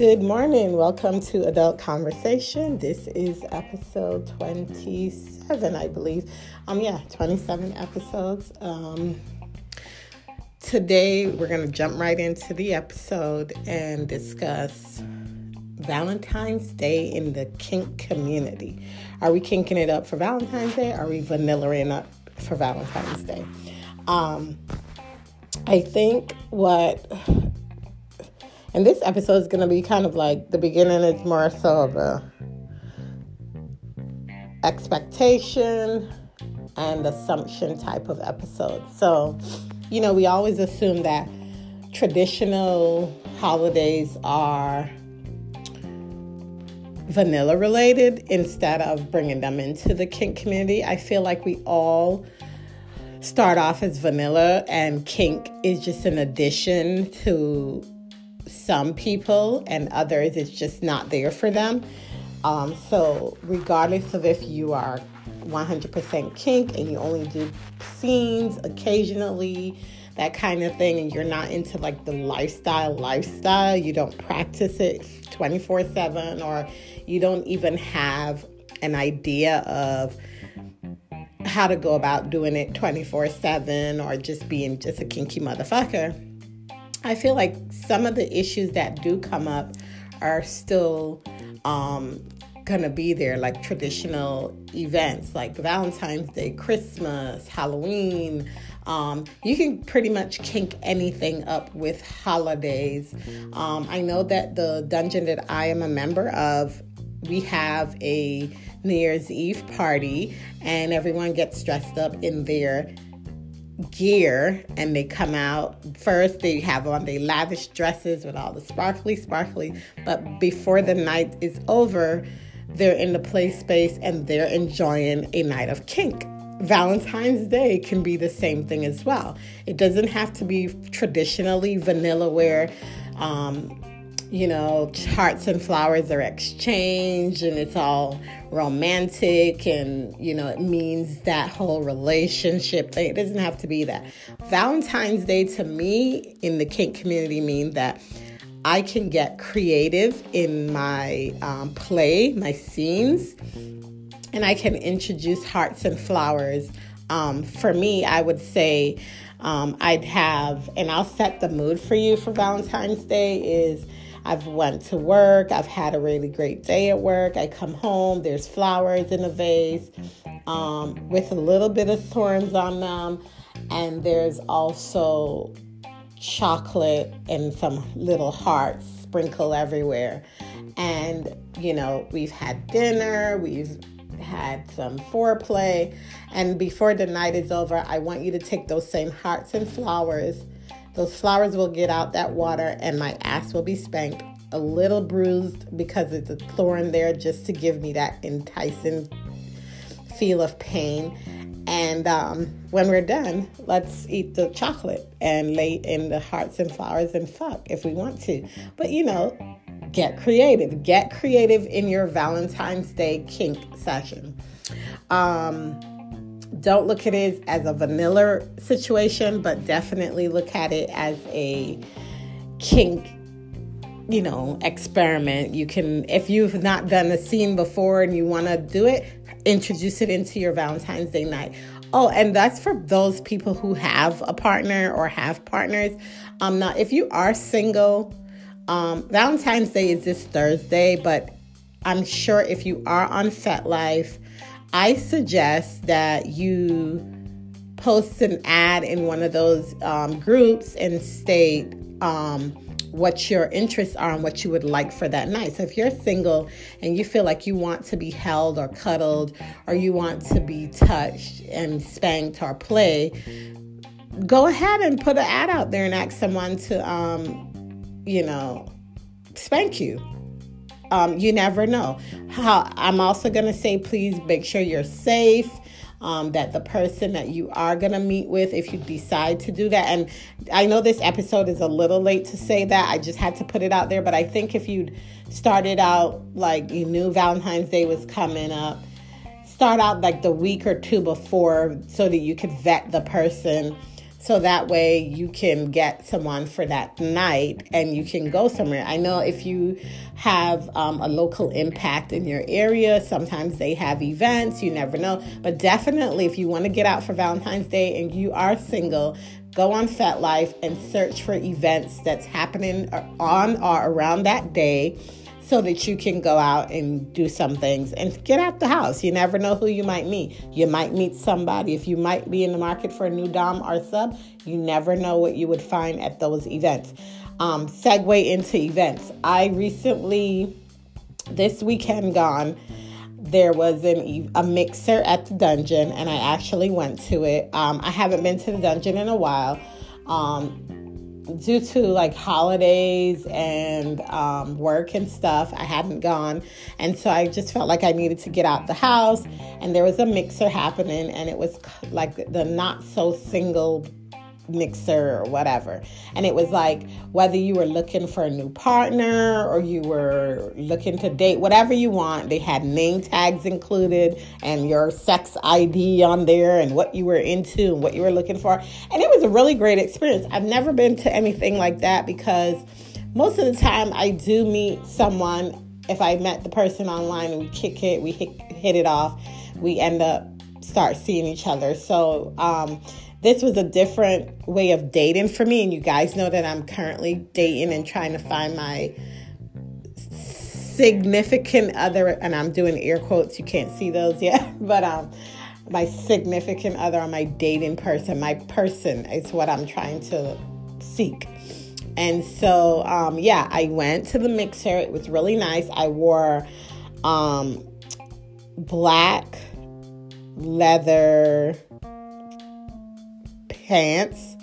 Good morning. Welcome to Adult Conversation. This is episode 27, I believe. Um yeah, 27 episodes. Um today we're going to jump right into the episode and discuss Valentine's Day in the kink community. Are we kinking it up for Valentine's Day? Are we vanillaing up for Valentine's Day? Um I think what and this episode is going to be kind of like the beginning is more so of a expectation and assumption type of episode. So, you know, we always assume that traditional holidays are vanilla related instead of bringing them into the kink community. I feel like we all start off as vanilla and kink is just an addition to some people and others it's just not there for them. Um, so, regardless of if you are 100% kink and you only do scenes occasionally, that kind of thing, and you're not into like the lifestyle, lifestyle, you don't practice it 24 7, or you don't even have an idea of how to go about doing it 24 7 or just being just a kinky motherfucker I feel like some of the issues that do come up are still um, going to be there, like traditional events like Valentine's Day, Christmas, Halloween. Um, you can pretty much kink anything up with holidays. Um, I know that the dungeon that I am a member of, we have a New Year's Eve party, and everyone gets dressed up in their gear and they come out. First they have on their lavish dresses with all the sparkly sparkly. But before the night is over they're in the play space and they're enjoying a night of kink. Valentine's day can be the same thing as well. It doesn't have to be traditionally vanilla where um, you know, hearts and flowers are exchanged and it's all romantic and, you know, it means that whole relationship thing. It doesn't have to be that. Valentine's Day to me in the kink community means that I can get creative in my um, play, my scenes, and I can introduce hearts and flowers. Um, for me, I would say um, I'd have, and I'll set the mood for you for Valentine's Day is I've went to work. I've had a really great day at work. I come home. There's flowers in a vase um, with a little bit of thorns on them, and there's also chocolate and some little hearts sprinkled everywhere. And you know, we've had dinner. We've had some foreplay. And before the night is over, I want you to take those same hearts and flowers those flowers will get out that water, and my ass will be spanked a little bruised because it's a thorn there just to give me that enticing feel of pain. And um, when we're done, let's eat the chocolate and lay in the hearts and flowers and fuck if we want to. But you know, get creative. Get creative in your Valentine's Day kink session. Um, don't look at it as a vanilla situation, but definitely look at it as a kink, you know, experiment. You can, if you've not done a scene before and you want to do it, introduce it into your Valentine's Day night. Oh, and that's for those people who have a partner or have partners. Um, now, if you are single, um, Valentine's Day is this Thursday, but I'm sure if you are on FetLife, I suggest that you post an ad in one of those um, groups and state um, what your interests are and what you would like for that night. So if you're single and you feel like you want to be held or cuddled or you want to be touched and spanked or play, go ahead and put an ad out there and ask someone to, um, you know, spank you um, you never know. How I'm also to say, please make sure you're safe. Um, that the person that you are going to meet with, if you decide to do that, and I know this episode is a little late to say that, I just had to put it out there, but I think if you'd started out like you knew Valentine's Day was coming up, start out like the week or two before so that you could vet the person so that way you can get someone for that night and you can go somewhere. I know if you have um, a local impact in your area, sometimes they have events, you never know. But definitely, if you want to get out for Valentine's Day and you are single, go on FetLife and search for events that's happening on or around that day so that you can go out and do some things and get out the house. You never know who you might meet. You might meet somebody. If you might be in the market for a new Dom or sub, you never know what you would find at those events. Um, segue into events. I recently, this weekend gone, there was an, a mixer at the dungeon, and I actually went to it. Um, I haven't been to the dungeon in a while. Um, due to like holidays and um, work and stuff, I hadn't gone. And so I just felt like I needed to get out the house. And there was a mixer happening, and it was like the not so single mixer or whatever. And it was like whether you were looking for a new partner or you were looking to date, whatever you want, they had name tags included and your sex ID on there and what you were into and what you were looking for. And it was a really great experience. I've never been to anything like that because most of the time I do meet someone. If I met the person online and we kick it, we hit, hit it off, we end up start seeing each other. So, um, this was a different way of dating for me. And you guys know that I'm currently dating and trying to find my significant other. And I'm doing air quotes. You can't see those yet. But um, my significant other or my dating person, my person is what I'm trying to seek. And so, um, yeah, I went to the mixer. It was really nice. I wore um, black leather pants.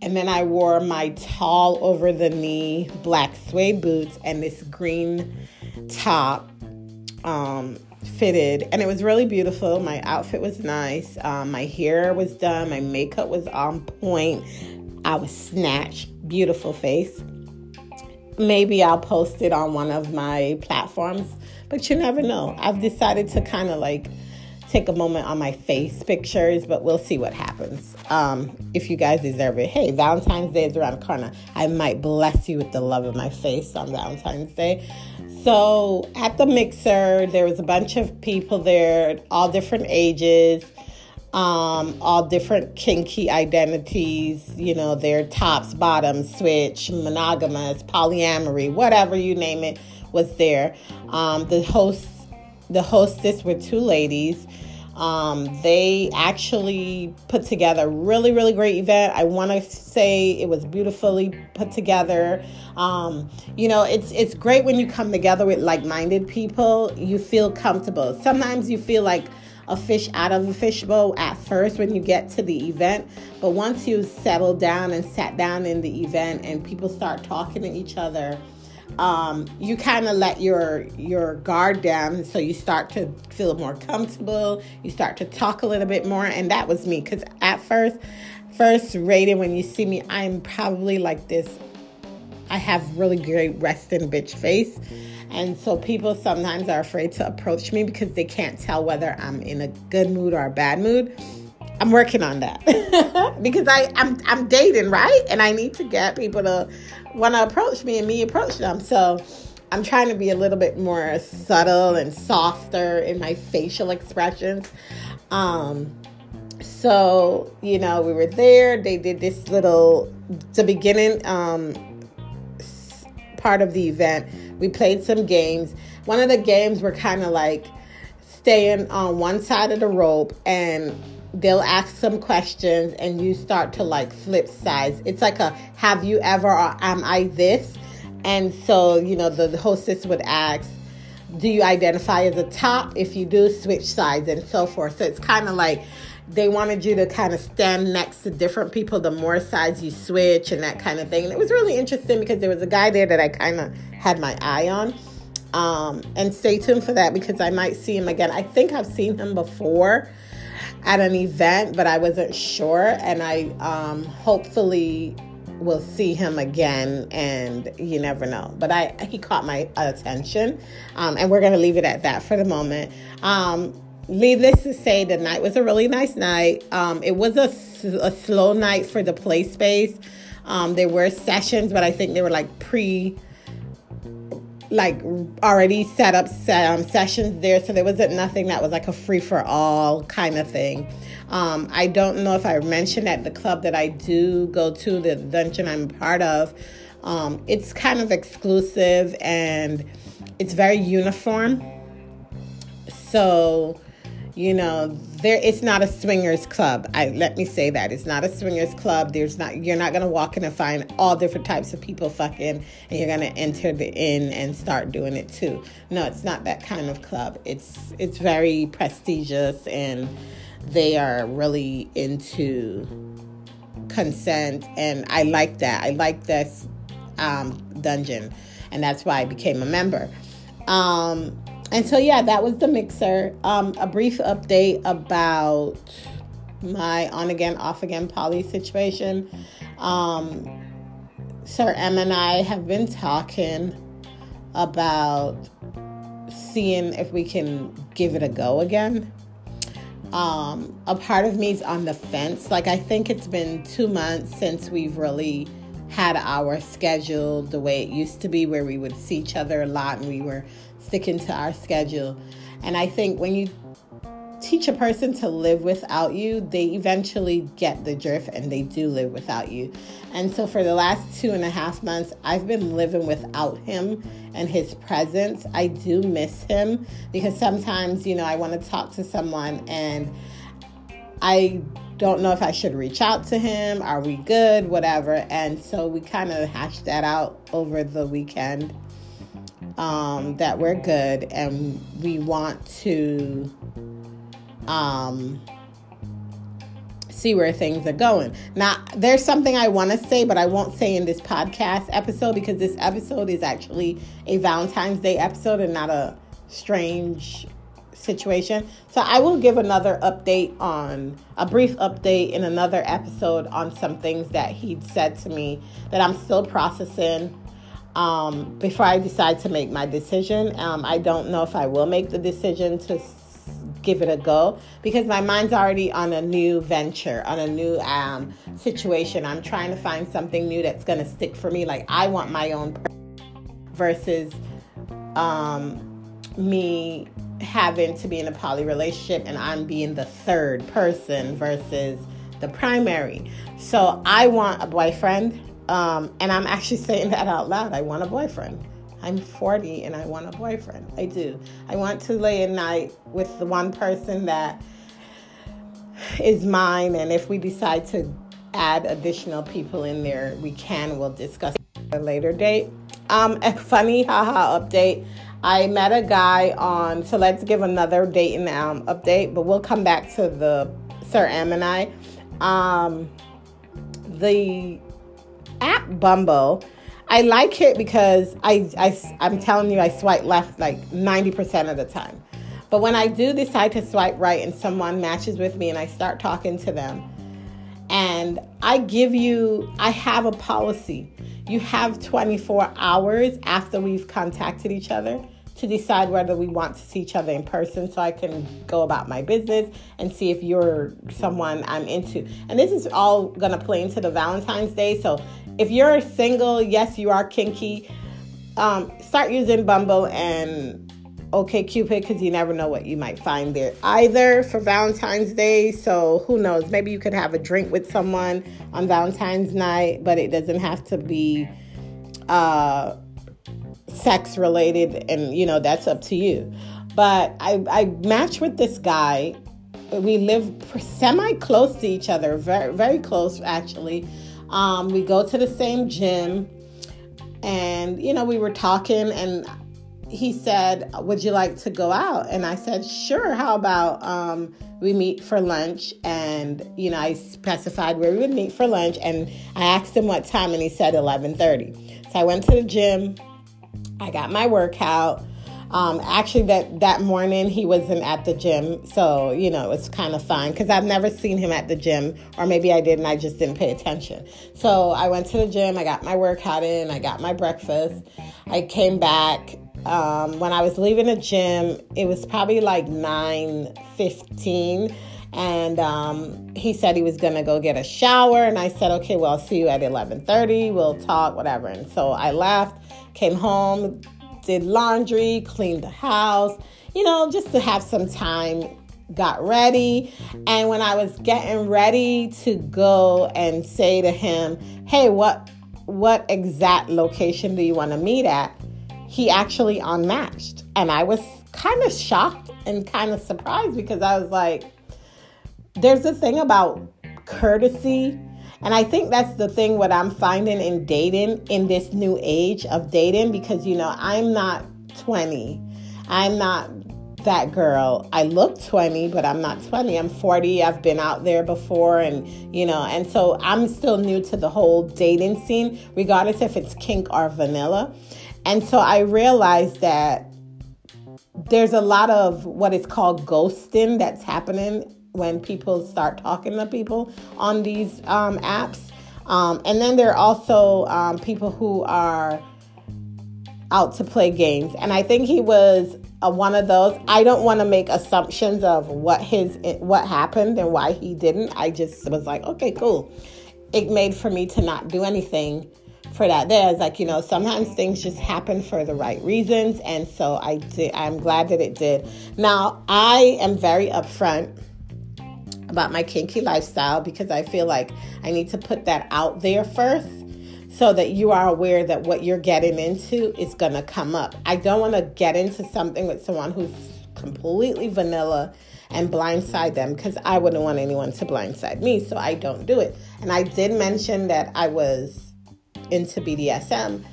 And then I wore my tall over the knee black suede boots and this green top um, fitted. And it was really beautiful. My outfit was nice. Um, my hair was done. My makeup was on point. I was snatched. Beautiful face. Maybe I'll post it on one of my platforms, but you never know. I've decided to kind of like take a moment on my face pictures, but we'll see what happens. Um, if you guys deserve it. Hey, Valentine's Day is around the corner. I might bless you with the love of my face on Valentine's Day. So at the mixer, there was a bunch of people there, all different ages, um, all different kinky identities, you know, their tops, bottoms, switch, monogamous, polyamory, whatever you name it was there. Um, the hosts the hostess were two ladies. Um, they actually put together a really, really great event. I want to say it was beautifully put together. Um, you know, it's it's great when you come together with like-minded people. You feel comfortable. Sometimes you feel like a fish out of a fishbowl at first when you get to the event, but once you settle down and sat down in the event and people start talking to each other um, you kind of let your your guard down so you start to feel more comfortable you start to talk a little bit more and that was me because at first first rated when you see me i'm probably like this i have really great resting bitch face. And so people sometimes are afraid to approach me because they can't tell whether i'm in a good mood or a bad mood I'm working on that because I I'm I'm dating right, and I need to get people to want to approach me and me approach them. So I'm trying to be a little bit more subtle and softer in my facial expressions. Um, so you know, we were there. They did this little the beginning um, part of the event. We played some games. One of the games were kind of like staying on one side of the rope and they'll ask some questions and you start to like flip sides. It's like a have you ever or am I this? And so, you know, the, the hostess would ask, do you identify as a top? If you do, switch sides and so forth. So it's kind of like they wanted you to kind of stand next to different people the more sides you switch and that kind of thing. And it was really interesting because there was a guy there that I kind of had my eye on. Um, and stay tuned for that because I might see him again. I think I've seen him before at an event, but I wasn't sure. And I um, hopefully will see him again, and you never know. But I he caught my attention, um, and we're gonna leave it at that for the moment. Um, needless to say, the night was a really nice night. Um, it was a, a slow night for the play space. Um, there were sessions, but I think they were like pre, like already set up um, sessions there. So there wasn't nothing that was like a free for all kind of thing. Um, I don't know if I mentioned at the club that I do go to, the dungeon I'm part of. Um, it's kind of exclusive and it's very uniform. So you know there it's not a swingers club. I let me say that. It's not a swingers club. There's not you're not going to walk in and find all different types of people fucking and you're going to enter the inn and start doing it too. No it's not that kind of club. It's it's very prestigious and they are really into consent and i like that. I like this um, dungeon and that's why i became a member. Um, and so yeah, that was the mixer. Um, a brief update about my on again, off again poly situation. Um, Sir M and I have been talking about seeing if we can give it a go again. Um, a part of me is on the fence. Like I think it's been two months since we've really had our schedule the way it used to be, where we would see each other a lot and we were sticking to our schedule. And I think when you teach a person to live without you, they eventually get the drift and they do live without you. And so for the last two and a half months, I've been living without him and his presence. I do miss him because sometimes, you know, I want to talk to someone and I don't know if I should reach out to him. Are we good? Whatever. And so we kind of hashed that out over the weekend um, that we're good and we want to um, see where things are going. Now, there's something I want to say, but I won't say in this podcast episode because this episode is actually a Valentine's Day episode and not a strange situation. So I will give another update on a brief update in another episode on some things that he said to me that I'm still processing um, before I decide to make my decision. Um, I don't know if I will make the decision to give it a go because my mind's already on a new venture, on a new um, situation. I'm trying to find something new that's going to stick for me. Like I want my own versus um, me having to be in a poly relationship and I'm being the third person versus the primary. So I want a boyfriend um, and I'm actually saying that out loud. I want a boyfriend. I'm 40 and I want a boyfriend. I do. I want to lay a night with the one person that is mine. And if we decide to add additional people in there, we can. We'll discuss at a later date. Um, a funny haha update. I met a guy on, so let's give another date and um, update, but we'll come back to the Sir M and I. Um, the app Bumble, I like it because I, I, I'm telling you, I swipe left like 90% of the time. But when I do decide to swipe right and someone matches with me and I start talking to them, and I give you, I have a policy. You have 24 hours after we've contacted each other to decide whether we want to see each other in person so I can go about my business and see if you're someone I'm into. And this is all going to play into the Valentine's Day. So if you're single, yes, you are kinky, um, start using Bumble and OkCupid because you never know what you might find there either for Valentine's Day. So who knows? Maybe you could have a drink with someone on Valentine's night, but it doesn't have to be. Uh, sex related, and you know, that's up to you. But I, I matched with this guy. We live semi close to each other, very, very close actually. Um, we go to the same gym, and you know, we were talking, and he said, Would you like to go out? And I said, Sure. How about um, we meet for lunch? And, you know, I specified where we would meet for lunch. And I asked him what time, and he said 11.30. So I went to the gym. I got my workout. Um, actually, that that morning he wasn't at the gym, so you know it's kind of fine because I've never seen him at the gym, or maybe I did and I just didn't pay attention. So I went to the gym, I got my workout in, I got my breakfast, I came back, um, when I was leaving the gym, it was probably like 9.15 and um, he said he was gonna go get a shower and i said okay well i'll see you at 11.30 we'll talk whatever and so i left came home did laundry cleaned the house you know just to have some time got ready. And when i was getting ready to go and say to him hey what what exact location do you want to meet at? he actually unmatched. And i was kind of shocked and kind of surprised because i was like there's a thing about courtesy and I think that's the thing what I'm finding in dating in this new age of dating because you know, I'm not 20. I'm not that girl. I look 20, but I'm not 20. I'm 40. I've been out there before and you know, and so I'm still new to the whole dating scene regardless if it's kink or vanilla. And so I realized that there's a lot of what is called ghosting that's happening when people start talking to people on these um, apps. Um, and then there are also um, people who are out to play games. And I think he was one of those. I don't want to make assumptions of what his what happened and why he didn't. I just was like, okay, cool. It made for me to not do anything for that day. I was like, you know, sometimes things just happen for the right reasons, and so I did. I'm glad that it did. Now I am very upfront about my kinky lifestyle because I feel like I need to put that out there first so that you are aware that what you're getting into is going to come up. I don't want to get into something with someone who's completely vanilla and blindside them because I wouldn't want anyone to blindside me, so I don't do it. And I did mention that I was into BDSM,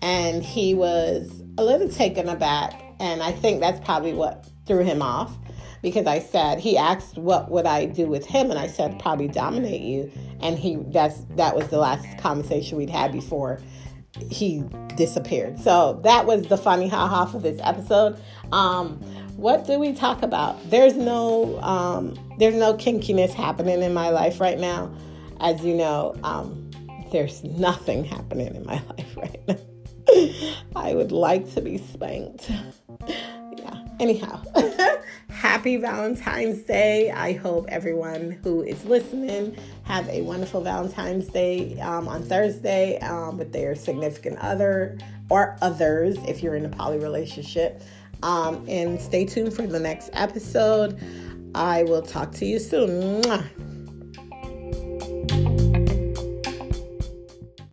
and he was a little taken aback, and I think that's probably what threw him off because I said he asked what would I do with him, and I said probably dominate you, and he that's that was the last conversation we'd had before he disappeared. So that was the funny haha for this episode. Um, what do we talk about? There's no um, there's no kinkiness happening in my life right now, as you know. Um, there's nothing happening in my life right now. I would like to be spanked. yeah. Anyhow. happy Valentine's Day. I hope everyone who is listening have a wonderful Valentine's Day um, on Thursday um, with their significant other or others if you're in a poly relationship. Um, and stay tuned for the next episode. I will talk to you soon. Mwah.